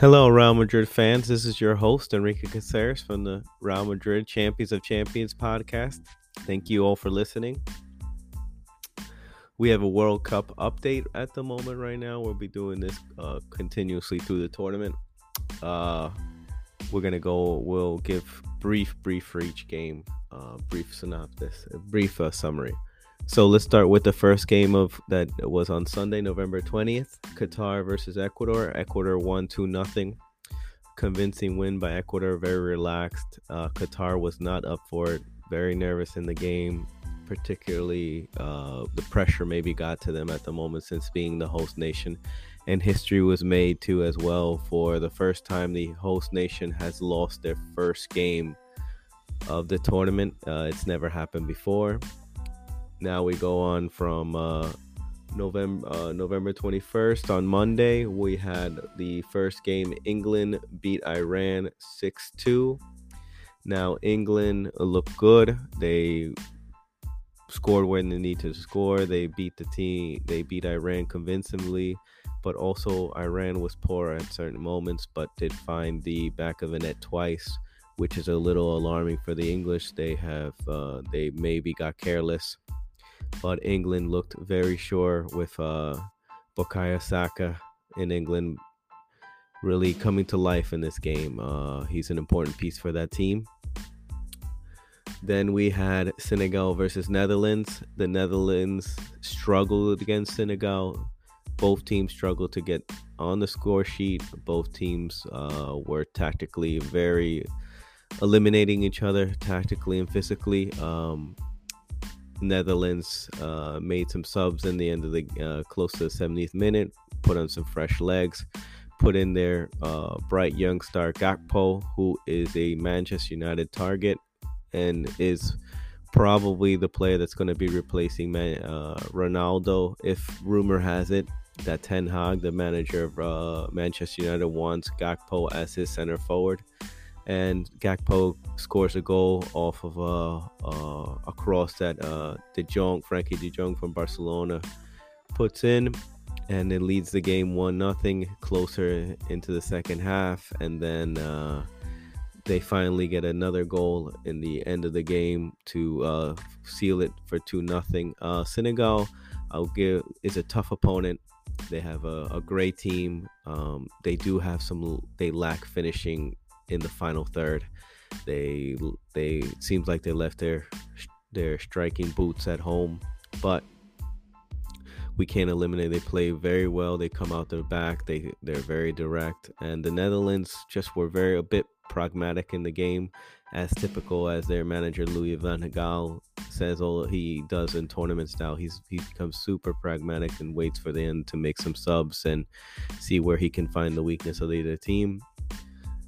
Hello, Real Madrid fans. This is your host, Enrique Caceres from the Real Madrid Champions of Champions podcast. Thank you all for listening. We have a World Cup update at the moment right now. We'll be doing this uh, continuously through the tournament. Uh, we're gonna go. We'll give brief, brief for each game, uh, brief synopsis, brief uh, summary. So let's start with the first game of that was on Sunday, November 20th. Qatar versus Ecuador. Ecuador won 2 nothing. Convincing win by Ecuador, very relaxed. Uh, Qatar was not up for it, very nervous in the game. Particularly, uh, the pressure maybe got to them at the moment since being the host nation. And history was made too, as well. For the first time, the host nation has lost their first game of the tournament. Uh, it's never happened before. Now we go on from uh, November uh, November 21st on Monday. We had the first game. England beat Iran 6-2. Now England looked good. They scored when they need to score. They beat the team. They beat Iran convincingly, but also Iran was poor at certain moments, but did find the back of the net twice, which is a little alarming for the English. They have uh, they maybe got careless but England looked very sure with uh, Bukayo Saka in England really coming to life in this game. Uh, he's an important piece for that team. Then we had Senegal versus Netherlands. The Netherlands struggled against Senegal. Both teams struggled to get on the score sheet. Both teams uh, were tactically very eliminating each other tactically and physically. Um, Netherlands uh, made some subs in the end of the uh, close to the 70th minute, put on some fresh legs, put in their uh, bright young star Gakpo, who is a Manchester United target and is probably the player that's going to be replacing Man- uh, Ronaldo. If rumor has it that Ten Hag, the manager of uh, Manchester United, wants Gakpo as his center forward and Gakpo scores a goal off of uh, uh, a cross that uh, De Jong, Frenkie De Jong from Barcelona, puts in, and it leads the game one nothing closer into the second half, and then uh, they finally get another goal in the end of the game to uh, seal it for two nothing. Uh, Senegal, I'll give is a tough opponent. They have a, a great team. Um, they do have some. They lack finishing in the final third. They they seems like they left their their striking boots at home, but we can't eliminate. They play very well. They come out their back. They they're very direct, and the Netherlands just were very a bit pragmatic in the game, as typical as their manager Louis van Gaal says all he does in tournament style. He's he becomes super pragmatic and waits for the end to make some subs and see where he can find the weakness of the other team.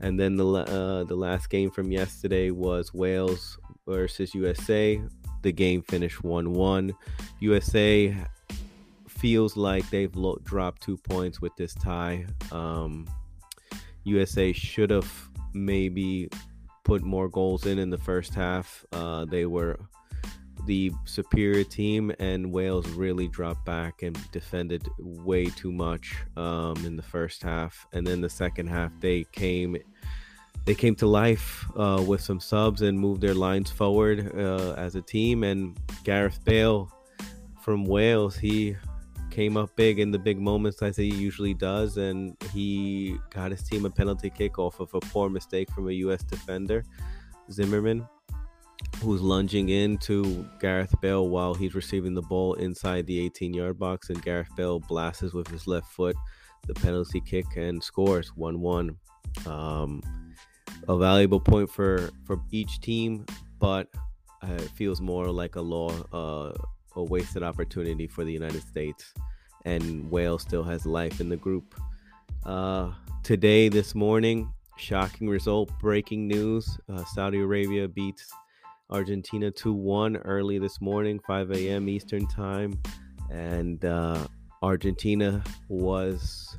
And then the uh, the last game from yesterday was Wales versus USA. The game finished 1-1. USA feels like they've lo- dropped two points with this tie. Um, USA should have maybe put more goals in in the first half. Uh, they were the superior team, and Wales really dropped back and defended way too much um, in the first half. And then the second half, they came they came to life uh, with some subs and moved their lines forward uh, as a team. And Gareth Bale from Wales, he came up big in the big moments as he usually does, and he got his team a penalty kick off of a poor mistake from a U.S. defender, Zimmerman, who's lunging into Gareth Bale while he's receiving the ball inside the 18-yard box, and Gareth Bale blasts with his left foot the penalty kick and scores 1-1. Um, a valuable point for for each team, but uh, it feels more like a law uh, a wasted opportunity for the United States. And Wales still has life in the group. Uh, today, this morning, shocking result, breaking news: uh, Saudi Arabia beats Argentina 2-1 early this morning, 5 a.m. Eastern time, and uh, Argentina was,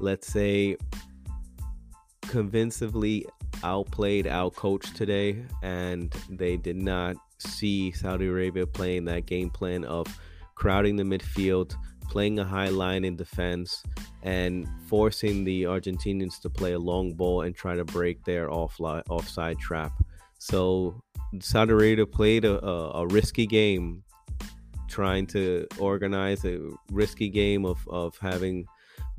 let's say, convincingly outplayed, outcoached today, and they did not see Saudi Arabia playing that game plan of crowding the midfield, playing a high line in defense, and forcing the Argentinians to play a long ball and try to break their off offside trap. So Saudi Arabia played a, uh, a, a risky game, trying to organize a risky game of, of having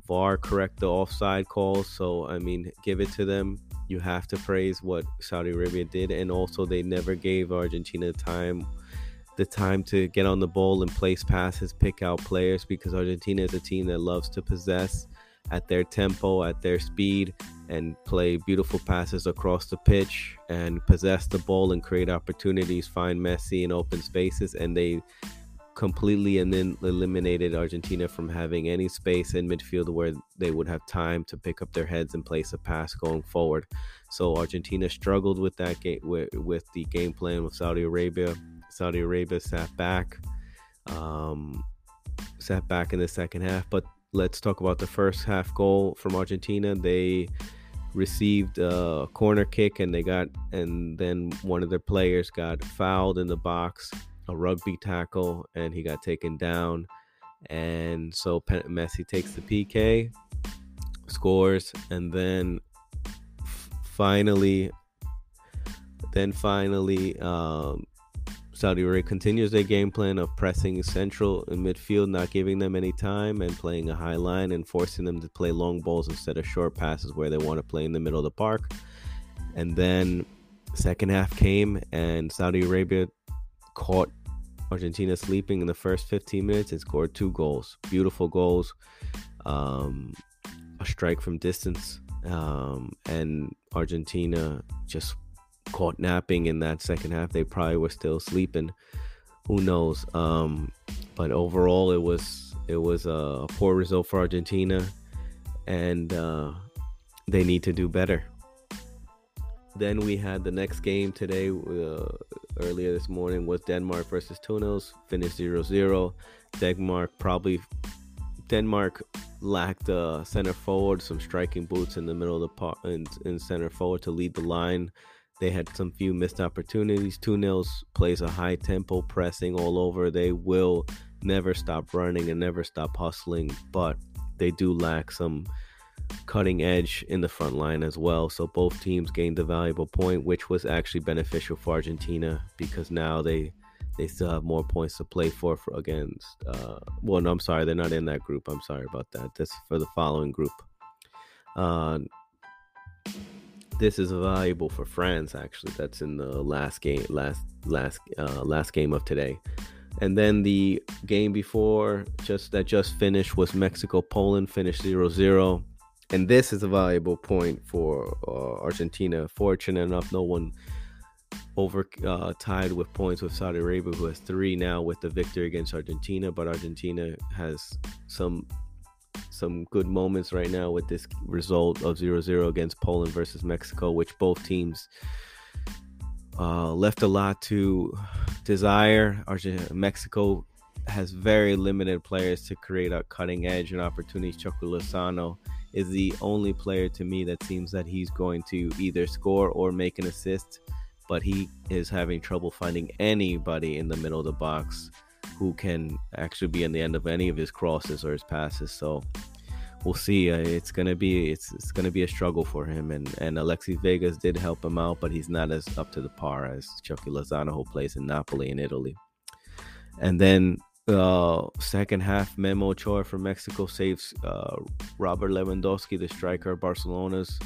VAR correct the offside calls. So I mean, give it to them. You have to praise what Saudi Arabia did, and also they never gave Argentina time the time to get on the ball and place passes, pick out players because Argentina is a team that loves to possess at their tempo, at their speed, and play beautiful passes across the pitch and possess the ball and create opportunities, find Messi in open spaces, and they completely and then eliminated Argentina from having any space in midfield where they would have time to pick up their heads and place a pass going forward. So Argentina struggled with that game with, with the game plan with Saudi Arabia. Saudi Arabia sat back, um, sat back in the second half. But let's talk about the first half goal from Argentina. They received a corner kick and they got and then one of their players got fouled in the box a rugby tackle and he got taken down. And so Messi takes the PK, scores, and then finally, then finally, um, Saudi Arabia continues their game plan of pressing central and midfield, not giving them any time, and playing a high line and forcing them to play long balls instead of short passes where they want to play in the middle of the park. And then second half came, and Saudi Arabia caught Argentina sleeping in the first 15 minutes and scored two goals. Beautiful goals. Um, a strike from distance. Um, and Argentina just caught napping in that second half. They probably were still sleeping. Who knows? Um, but overall, it was it was a poor result for Argentina, and uh, they need to do better. Then we had the next game today, uh, earlier this morning, was Denmark versus Tunis, finished 0 0. Denmark probably, Denmark lacked a center forward, some striking boots in the middle of the part, in, in center forward to lead the line. They had some few missed opportunities. 2 0 plays a high tempo, pressing all over. They will never stop running and never stop hustling, but they do lack some cutting edge in the front line as well. So both teams gained a valuable point, which was actually beneficial for Argentina because now they they still have more points to play for, for against. Uh, well, no, I'm sorry, they're not in that group. I'm sorry about that. That's for the following group. Uh, this is valuable for France actually. That's in the last game, last last uh, last game of today. And then the game before just that just finished was Mexico Poland finished 0-0 and this is a valuable point for uh, Argentina. Fortunate enough, no one over uh, tied with points with Saudi Arabia, who has three now with the victory against Argentina. But Argentina has some some good moments right now with this result of 0-0 against Poland versus Mexico, which both teams uh, left a lot to desire. Argentina, Mexico has very limited players to create a cutting edge and opportunities. Chucky Lozano is the only player to me that seems that he's going to either score or make an assist, but he is having trouble finding anybody in the middle of the box who can actually be in the end of any of his crosses or his passes. So we'll see. Uh, it's gonna be it's it's gonna be a struggle for him. And and Alexis Vegas did help him out, but he's not as up to the par as Chucky Lozano, who plays in Napoli in Italy. And then uh, second half, Memo Ochoa from Mexico saves uh, Robert Lewandowski, the striker Barcelona's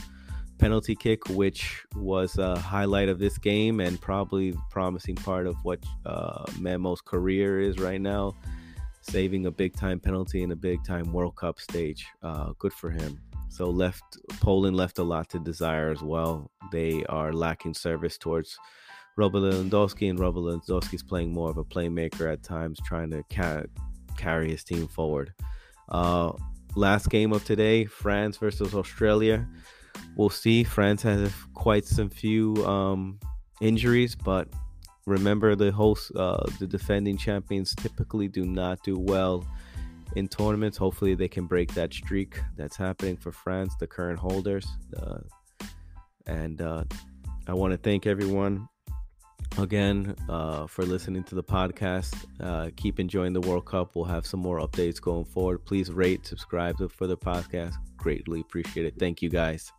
penalty kick, which was a highlight of this game and probably promising part of what uh, Memo's career is right now, saving a big time penalty in a big time World Cup stage. Uh, good for him. So left Poland left a lot to desire as well. They are lacking service towards Robert Lewandowski, and Robert Lewandowski's playing more of a playmaker at times, trying to ca- carry his team forward. Uh, last game of today, France versus Australia. We'll see. France has quite some few um, injuries, but remember the host, uh, the defending champions, typically do not do well in tournaments. Hopefully, they can break that streak that's happening for France, the current holders. Uh, and uh, I want to thank everyone again uh, for listening to the podcast. Uh, keep enjoying the World Cup. We'll have some more updates going forward. Please rate, subscribe for the podcast. Greatly appreciate it. Thank you guys.